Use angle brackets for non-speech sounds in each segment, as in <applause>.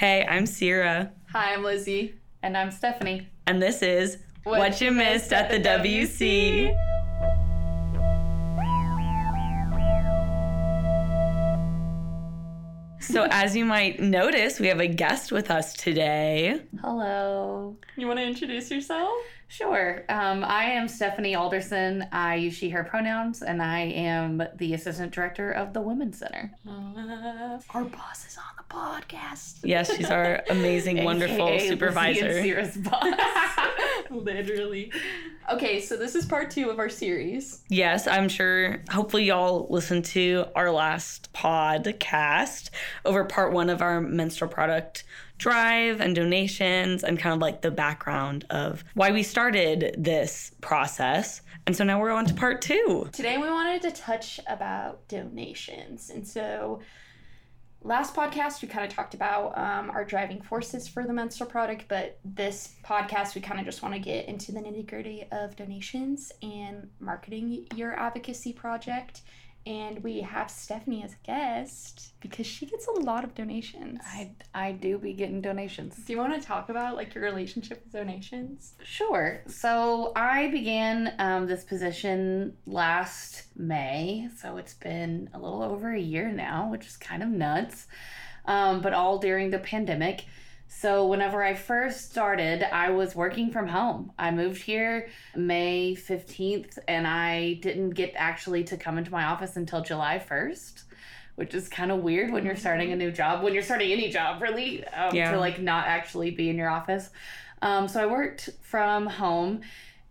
Hey, I'm Sierra. Hi, I'm Lizzie. And I'm Stephanie. And this is What, what You Missed at the WC. So, <laughs> as you might notice, we have a guest with us today. Hello. You want to introduce yourself? Sure. Um, I am Stephanie Alderson. I use she, her pronouns, and I am the assistant director of the Women's Center. Uh, our boss is on the podcast. Yes, she's our amazing, <laughs> wonderful AKA supervisor. boss. <laughs> Literally. Okay, so this is part two of our series. Yes, I'm sure. Hopefully, y'all listened to our last podcast over part one of our menstrual product drive and donations and kind of like the background of why we started this process. And so now we're on to part two. Today we wanted to touch about donations. And so last podcast we kind of talked about um, our driving forces for the menstrual product but this podcast we kind of just want to get into the nitty gritty of donations and marketing your advocacy project and we have Stephanie as a guest because she gets a lot of donations. I, I do be getting donations. Do you want to talk about like your relationship with donations? Sure. So I began um, this position last May, so it's been a little over a year now, which is kind of nuts. Um, but all during the pandemic. So, whenever I first started, I was working from home. I moved here May 15th, and I didn't get actually to come into my office until July 1st, which is kind of weird when you're starting a new job, when you're starting any job, really, um, yeah. to like not actually be in your office. Um, so, I worked from home.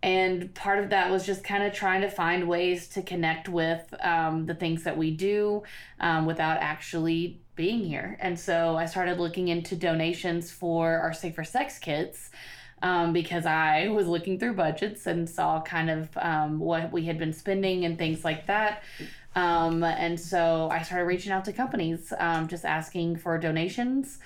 And part of that was just kind of trying to find ways to connect with um, the things that we do um, without actually being here. And so I started looking into donations for our Safer Sex kits. Um, because I was looking through budgets and saw kind of um, what we had been spending and things like that. Um, and so I started reaching out to companies, um, just asking for donations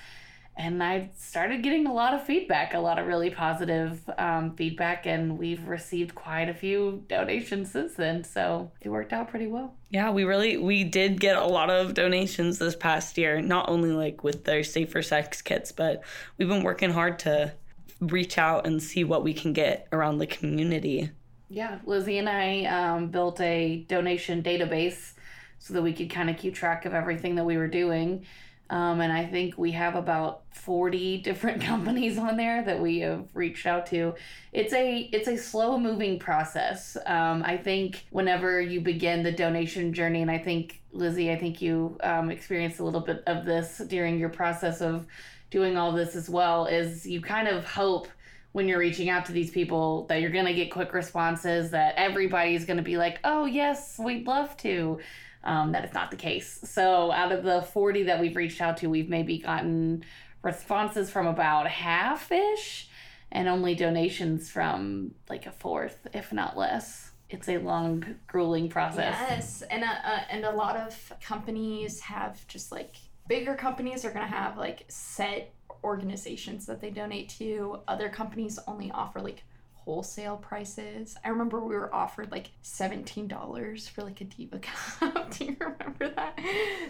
and I started getting a lot of feedback, a lot of really positive um, feedback, and we've received quite a few donations since then. So it worked out pretty well. Yeah, we really we did get a lot of donations this past year. Not only like with their safer sex kits, but we've been working hard to reach out and see what we can get around the community. Yeah, Lizzie and I um, built a donation database so that we could kind of keep track of everything that we were doing. Um, and I think we have about 40 different <laughs> companies on there that we have reached out to. It's a it's a slow moving process. Um, I think whenever you begin the donation journey, and I think Lizzie, I think you um, experienced a little bit of this during your process of doing all this as well. Is you kind of hope when you're reaching out to these people that you're going to get quick responses that everybody's going to be like oh yes we'd love to um, that is not the case. So out of the 40 that we've reached out to, we've maybe gotten responses from about half ish and only donations from like a fourth, if not less. It's a long, grueling process. Yes, and a, uh, and a lot of companies have just like bigger companies are gonna have like set organizations that they donate to. Other companies only offer like wholesale prices. I remember we were offered like $17 for like a Diva <laughs> cup. Do you remember that?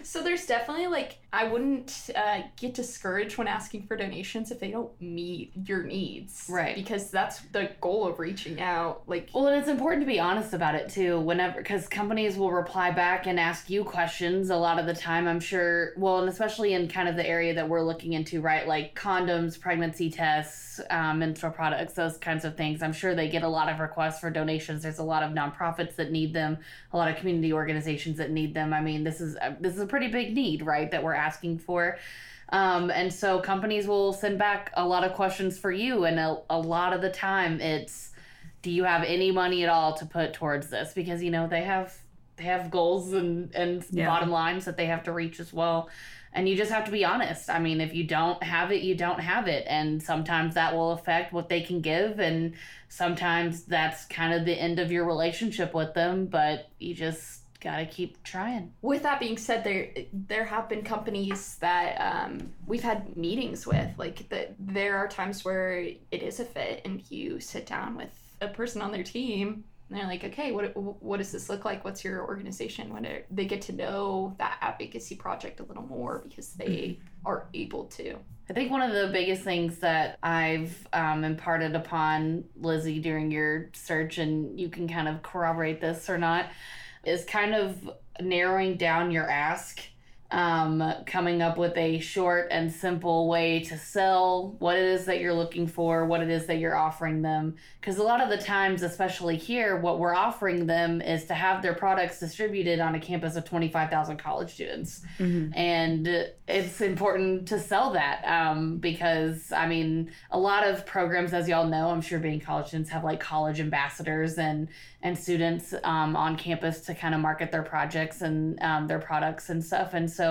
So there's definitely like, I wouldn't uh, get discouraged when asking for donations if they don't meet your needs. Right. Because that's the goal of reaching out. Like, well, and it's important to be honest about it too, whenever, because companies will reply back and ask you questions a lot of the time, I'm sure. Well, and especially in kind of the area that we're looking into, right? Like condoms, pregnancy tests, um, menstrual products, those kinds of things. I'm sure they get a lot of requests for donations. There's a lot of nonprofits that need them, a lot of community organizations that need them. I mean, this is a, this is a pretty big need, right? That we're asking for. Um, and so companies will send back a lot of questions for you, and a, a lot of the time it's, do you have any money at all to put towards this? Because you know they have have goals and and yeah. bottom lines that they have to reach as well and you just have to be honest. I mean, if you don't have it, you don't have it. And sometimes that will affect what they can give. And sometimes that's kind of the end of your relationship with them. But you just got to keep trying. With that being said, there there have been companies that um, we've had meetings with. Like, that there are times where it is a fit and you sit down with a person on their team And they're like, okay, what what does this look like? What's your organization? When it, they get to know that advocacy project a little more because they mm-hmm. are able to. I think one of the biggest things that I've um, imparted upon Lizzie during your search, and you can kind of corroborate this or not, is kind of narrowing down your ask um, coming up with a short and simple way to sell what it is that you're looking for, what it is that you're offering them. Because a lot of the times, especially here, what we're offering them is to have their products distributed on a campus of 25,000 college students. Mm-hmm. And it's important to sell that um, because, I mean, a lot of programs, as y'all know, I'm sure being college students have like college ambassadors and and students um, on campus to kind of market their projects and um, their products and stuff. And so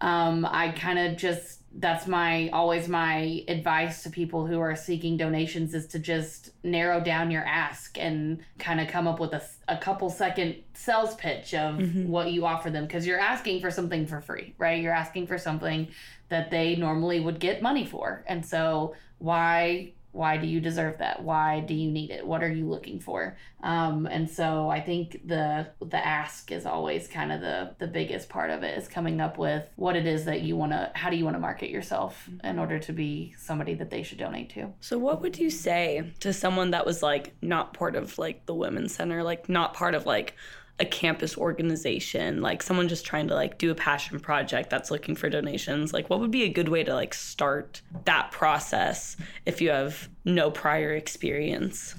um, I kind of just that's my always my advice to people who are seeking donations is to just narrow down your ask and kind of come up with a, a couple second sales pitch of mm-hmm. what you offer them. Because you're asking for something for free right? You're asking for something that they normally would get money for. And so why why do you deserve that? Why do you need it? What are you looking for? Um, and so i think the the ask is always kind of the the biggest part of it is coming up with what it is that you want to how do you want to market yourself in order to be somebody that they should donate to. So what would you say to someone that was like not part of like the women's center like not part of like a campus organization like someone just trying to like do a passion project that's looking for donations like what would be a good way to like start that process if you have no prior experience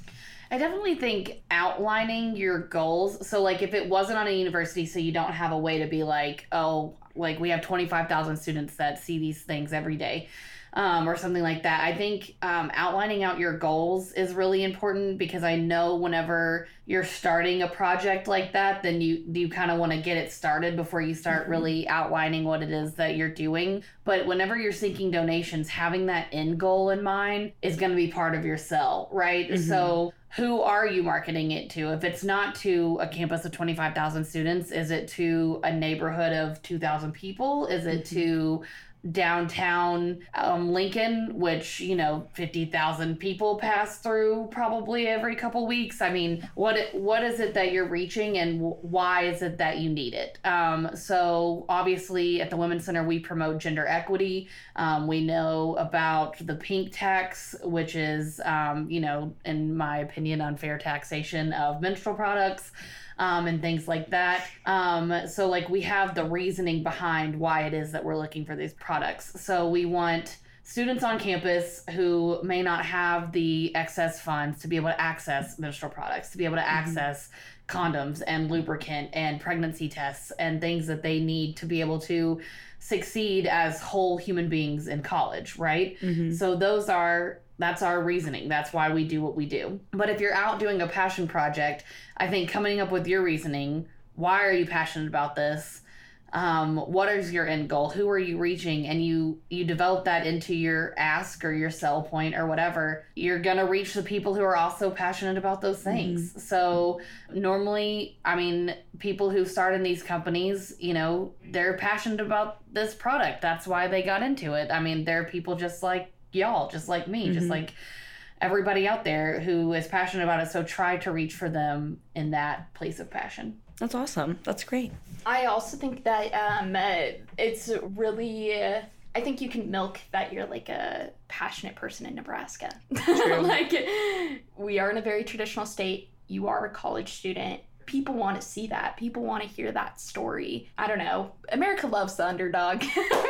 I definitely think outlining your goals. So, like, if it wasn't on a university, so you don't have a way to be like, oh, like we have 25,000 students that see these things every day um, or something like that. I think um, outlining out your goals is really important because I know whenever you're starting a project like that, then you you kind of want to get it started before you start mm-hmm. really outlining what it is that you're doing. But whenever you're seeking donations, having that end goal in mind is going to be part of your sell, right? Mm-hmm. So who are you marketing it to? If it's not to a campus of 25,000 students, is it to a neighborhood of 2,000 people? Is it mm-hmm. to downtown um, Lincoln, which you know fifty thousand people pass through probably every couple weeks. I mean, what what is it that you're reaching, and why is it that you need it? Um, so obviously, at the Women's Center, we promote gender equity. Um, we know about the pink tax, which is um, you know, in my opinion, unfair taxation of menstrual products um, and things like that. Um, so, like, we have the reasoning behind why it is that we're looking for these products. So, we want students on campus who may not have the excess funds to be able to access menstrual products, to be able to mm-hmm. access condoms and lubricant and pregnancy tests and things that they need to be able to succeed as whole human beings in college, right? Mm-hmm. So those are that's our reasoning. That's why we do what we do. But if you're out doing a passion project, I think coming up with your reasoning, why are you passionate about this? Um, what is your end goal? Who are you reaching? And you you develop that into your ask or your sell point or whatever. You're gonna reach the people who are also passionate about those mm-hmm. things. Mm-hmm. So normally, I mean, people who start in these companies, you know, they're passionate about this product. That's why they got into it. I mean, there are people just like y'all, just like me, mm-hmm. just like everybody out there who is passionate about it. So try to reach for them in that place of passion. That's awesome. That's great. I also think that um, uh, it's really. Uh, I think you can milk that you're like a passionate person in Nebraska. <laughs> like we are in a very traditional state. You are a college student people want to see that. People want to hear that story. I don't know. America loves the underdog.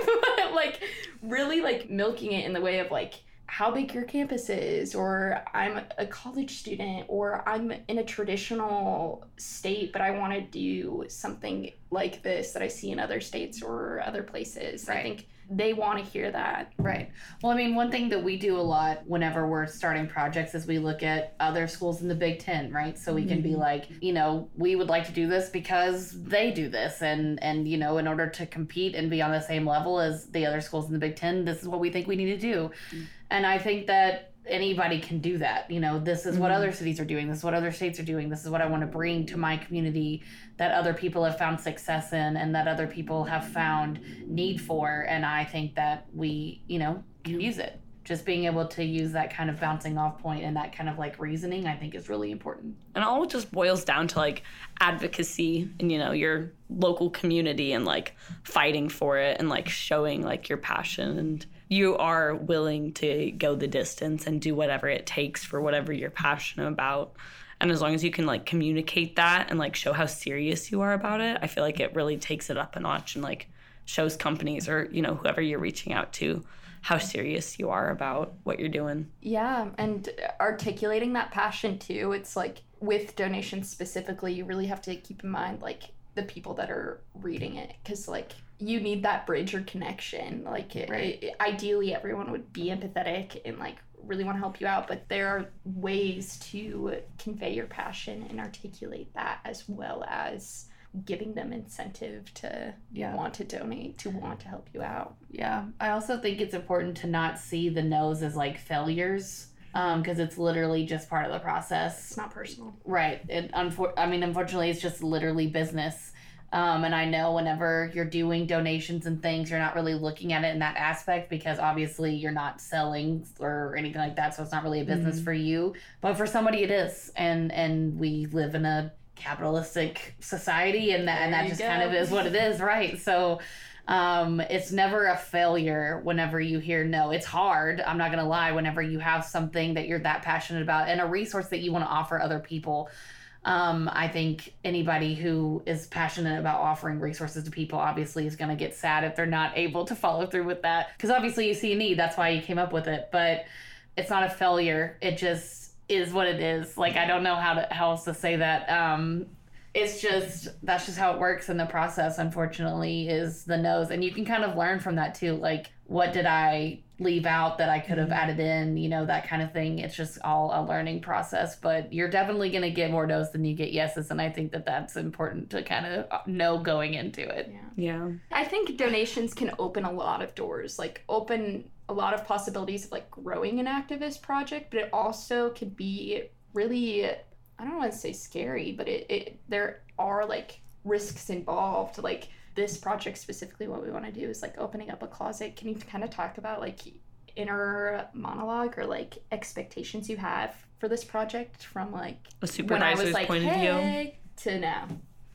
<laughs> like really like milking it in the way of like how big your campus is or I'm a college student or I'm in a traditional state but I want to do something like this that I see in other states or other places. Right. I think they want to hear that. Right. Well, I mean, one thing that we do a lot whenever we're starting projects is we look at other schools in the Big Ten, right? So we mm-hmm. can be mm-hmm. like, you know, we would like to do this because they do this, and and you know, in order to compete and be on the same level as the other schools in the Big Ten, this is what we think we need to do. Mm-hmm. And I think that anybody can do that. You know, this is mm-hmm. what other cities are doing. This is what other states are doing. This is what I want to bring to my community that other people have found success in and that other people have found need for. And I think that we, you know, can use it. just being able to use that kind of bouncing off point and that kind of like reasoning, I think is really important. And it all just boils down to like advocacy and, you know, your local community and like fighting for it and like showing like your passion and you are willing to go the distance and do whatever it takes for whatever you're passionate about. And as long as you can like communicate that and like show how serious you are about it, I feel like it really takes it up a notch and like shows companies or, you know, whoever you're reaching out to how serious you are about what you're doing. Yeah, and articulating that passion too. It's like with donations specifically, you really have to keep in mind like the people that are reading it cuz like you need that bridge or connection. Like right. it, ideally everyone would be empathetic and like really want to help you out, but there are ways to convey your passion and articulate that as well as giving them incentive to yeah. want to donate, to want to help you out. Yeah. I also think it's important to not see the no's as like failures because um, it's literally just part of the process. It's not personal. Right. It unfor- I mean, unfortunately, it's just literally business. Um, and I know whenever you're doing donations and things, you're not really looking at it in that aspect because obviously you're not selling or anything like that. So it's not really a business mm-hmm. for you. But for somebody, it is. And and we live in a capitalistic society and that and that just go. kind of is what it is right so um, it's never a failure whenever you hear no it's hard i'm not gonna lie whenever you have something that you're that passionate about and a resource that you want to offer other people um, i think anybody who is passionate about offering resources to people obviously is going to get sad if they're not able to follow through with that because obviously you see a need that's why you came up with it but it's not a failure it just is what it is. Like I don't know how to how else to say that. Um, it's just that's just how it works in the process. Unfortunately, is the no's, and you can kind of learn from that too. Like what did I leave out that I could have mm-hmm. added in? You know that kind of thing. It's just all a learning process. But you're definitely gonna get more no's than you get yeses, and I think that that's important to kind of know going into it. Yeah. Yeah. I think donations can open a lot of doors. Like open a lot of possibilities of like growing an activist project, but it also could be really I don't want to say scary, but it, it there are like risks involved. Like this project specifically, what we want to do is like opening up a closet. Can you kind of talk about like inner monologue or like expectations you have for this project from like a supervisor's like, point hey, of view to now?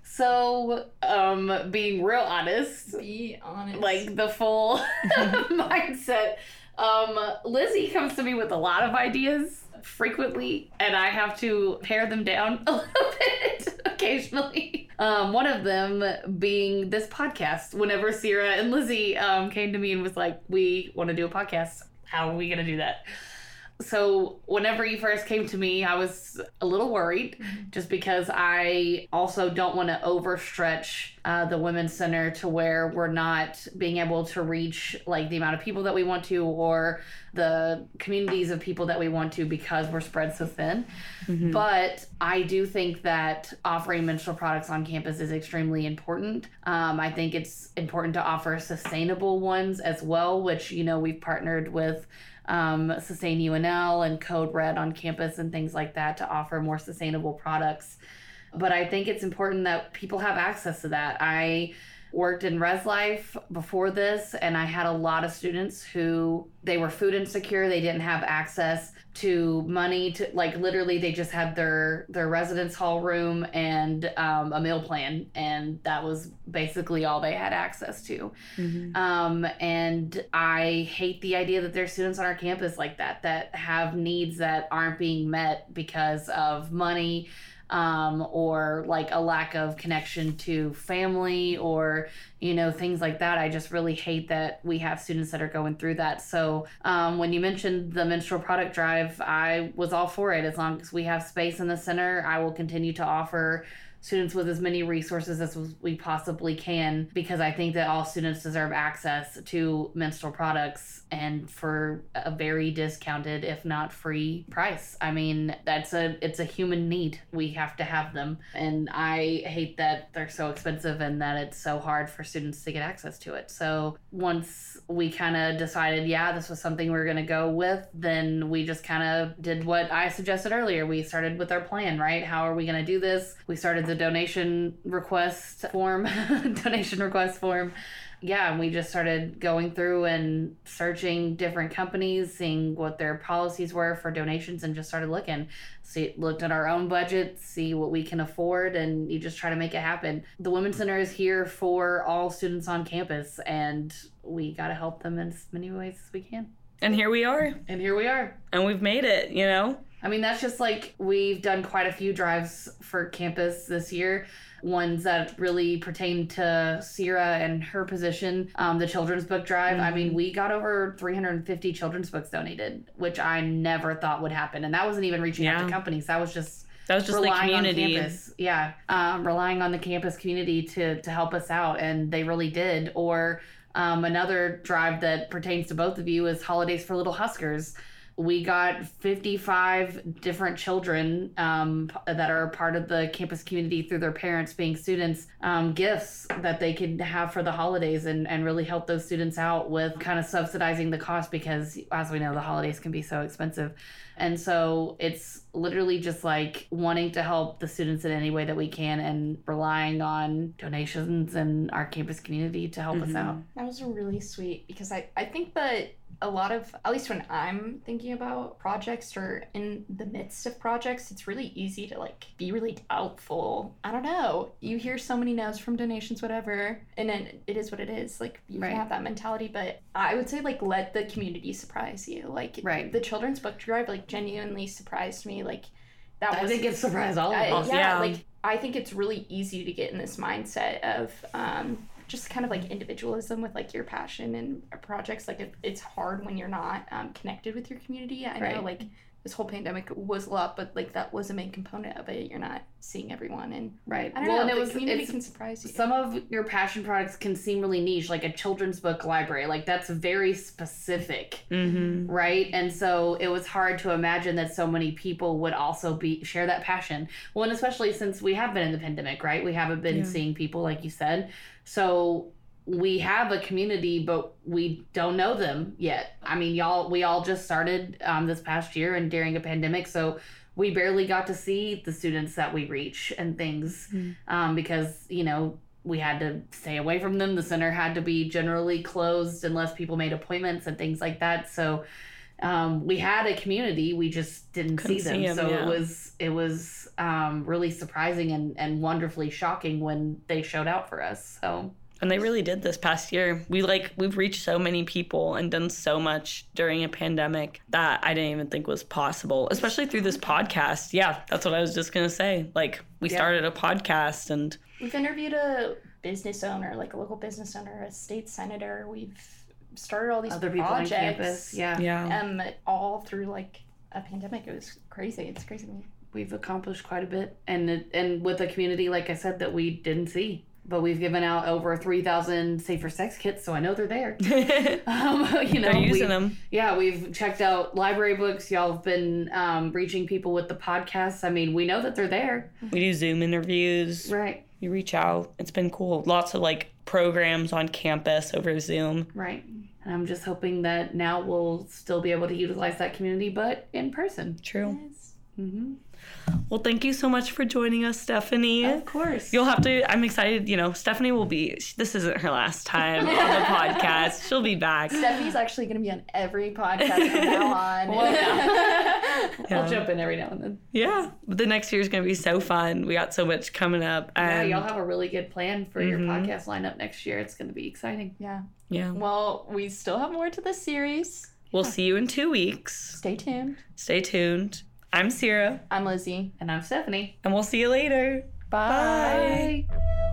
So, um, being real honest, be honest, like the full <laughs> mindset. Um, Lizzie comes to me with a lot of ideas frequently, and I have to pare them down <laughs> a little bit occasionally. Um, one of them being this podcast. Whenever Sierra and Lizzie um, came to me and was like, "We want to do a podcast. How are we gonna do that?" So whenever you first came to me, I was a little worried mm-hmm. just because I also don't want to overstretch uh, the Women's Center to where we're not being able to reach like the amount of people that we want to or the communities of people that we want to because we're spread so thin. Mm-hmm. But I do think that offering menstrual products on campus is extremely important. Um, I think it's important to offer sustainable ones as well, which, you know, we've partnered with um, Sustain UNL and Code Red on campus and things like that to offer more sustainable products. But I think it's important that people have access to that. I worked in res life before this and i had a lot of students who they were food insecure they didn't have access to money to like literally they just had their their residence hall room and um, a meal plan and that was basically all they had access to mm-hmm. um, and i hate the idea that there's students on our campus like that that have needs that aren't being met because of money um, or like a lack of connection to family or you know things like that. I just really hate that we have students that are going through that. So um, when you mentioned the menstrual product drive i was all for it. As long as we have space in the center i will continue to offer students with as many resources as we possibly can because I think that all students deserve access to menstrual products and for a very discounted if not free price. I mean, that's a it's a human need. We have to have them. And I hate that they're so expensive and that it's so hard for students to get access to it. So, once we kind of decided, yeah, this was something we are going to go with, then we just kind of did what I suggested earlier. We started with our plan, right? How are we going to do this? We started the donation request form, <laughs> donation request form. yeah, and we just started going through and searching different companies, seeing what their policies were for donations, and just started looking. See, looked at our own budget, see what we can afford, and you just try to make it happen. The Women's Center is here for all students on campus, and we got to help them in as many ways as we can. And here we are, And here we are. and we've made it. You know. I mean, that's just like we've done quite a few drives for campus this year. Ones that really pertain to Sierra and her position, um, the children's book drive. I mean, we got over 350 children's books donated, which I never thought would happen. And that wasn't even reaching out to companies. That was just That was just relying on community. campus. Yeah, um, relying on the campus community to to help us out, and they really did. Or um, another drive that pertains to both of you is Holidays for Little Huskers. We got 55 different children um, that are part of the campus community through their parents being students um, gifts that they could have for the holidays and, and really help those students out with kind of subsidizing the cost because, as we know, the holidays can be so expensive. And so it's literally just like wanting to help the students in any way that we can and relying on donations and our campus community to help us out. That was really sweet because I, I think that a lot of, at least when I'm thinking about projects or in the midst of projects, it's really easy to like be really doubtful. I don't know. You hear so many no's from donations, whatever, and then it is what it is. Like you Right. can have that mentality, but I would say like let the community surprise you. Like Right. the children's book drive like genuinely surprised me. Like that I was think it surprised all of I- us. yeah, Yeah. like I think it's really easy to get in this mindset of um, just kind of like individualism with like your passion and projects. Like it, it's hard when you're not um, connected with your community. I know like this whole pandemic was a lot, but like that was a main component of it. You're not seeing everyone, and Right. I don't well, know. and it the was community can surprise you. some of your passion products can seem really niche, like a children's book library. Like that's very specific. Mm-hmm. right and so it was hard to imagine that so many people would also be share that passion well and especially since we have been in the pandemic right we haven't been Yeah. seeing people like you said so we have a community but we don't know them yet i mean y'all we all just started um, this past year and during a pandemic so we barely got to see the students that we reach and things Mm. um, because you know we had to stay away from them. The center had to be generally closed unless people made appointments and things like that. So um, we had a community, we just didn't Couldn't see them. see 'em, so yeah. it was it was um, really surprising and, and wonderfully shocking when they showed out for us. So And they really did this past year. We like we've reached so many people and done so much during a pandemic that I didn't even think was possible, especially through this podcast. Yeah, that's what I was just gonna say. Like we Yeah. started a podcast and We've interviewed a business owner, like a local business owner, a state senator. We've started all these other people projects. on campus, yeah, yeah. Um, all through like a pandemic. It was crazy. It's crazy we've accomplished quite a bit, and it, and with a community like I said that we didn't see. But we've given out over three thousand safer sex kits, so I know they're there. <laughs> Um, <laughs> you know, They're using we- them. Yeah, we've checked out library books. Y'all have been um, reaching people with the podcasts. I mean, we know that they're there. We do Zoom interviews. Right. You reach out. It's been cool. Lots of like programs on campus over Zoom. Right. And I'm just hoping that now we'll still be able to utilize that community, but in person. True. Yes. Mm-hmm. Well, thank you so much for joining us, Stephanie. Of course. You'll have to. I'm excited. You know, Stephanie will be. This isn't her last time on the <laughs> podcast. She'll be back. Stephanie's actually going to be on every podcast from now <laughs> on. Well, Yeah. <laughs> I'll jump in every now and then. Yeah, but the next year is going to be so fun. We got so much coming up. Yeah, And y'all have a really good plan for your Mhm. podcast lineup next year. It's going to be exciting. yeah. yeah. Well, we still have more to this series. We'll see you in two weeks. Stay tuned. Stay tuned. I'm Sierra, I'm Lizzie. And I'm Stephanie. and we'll see you later. Bye. Bye.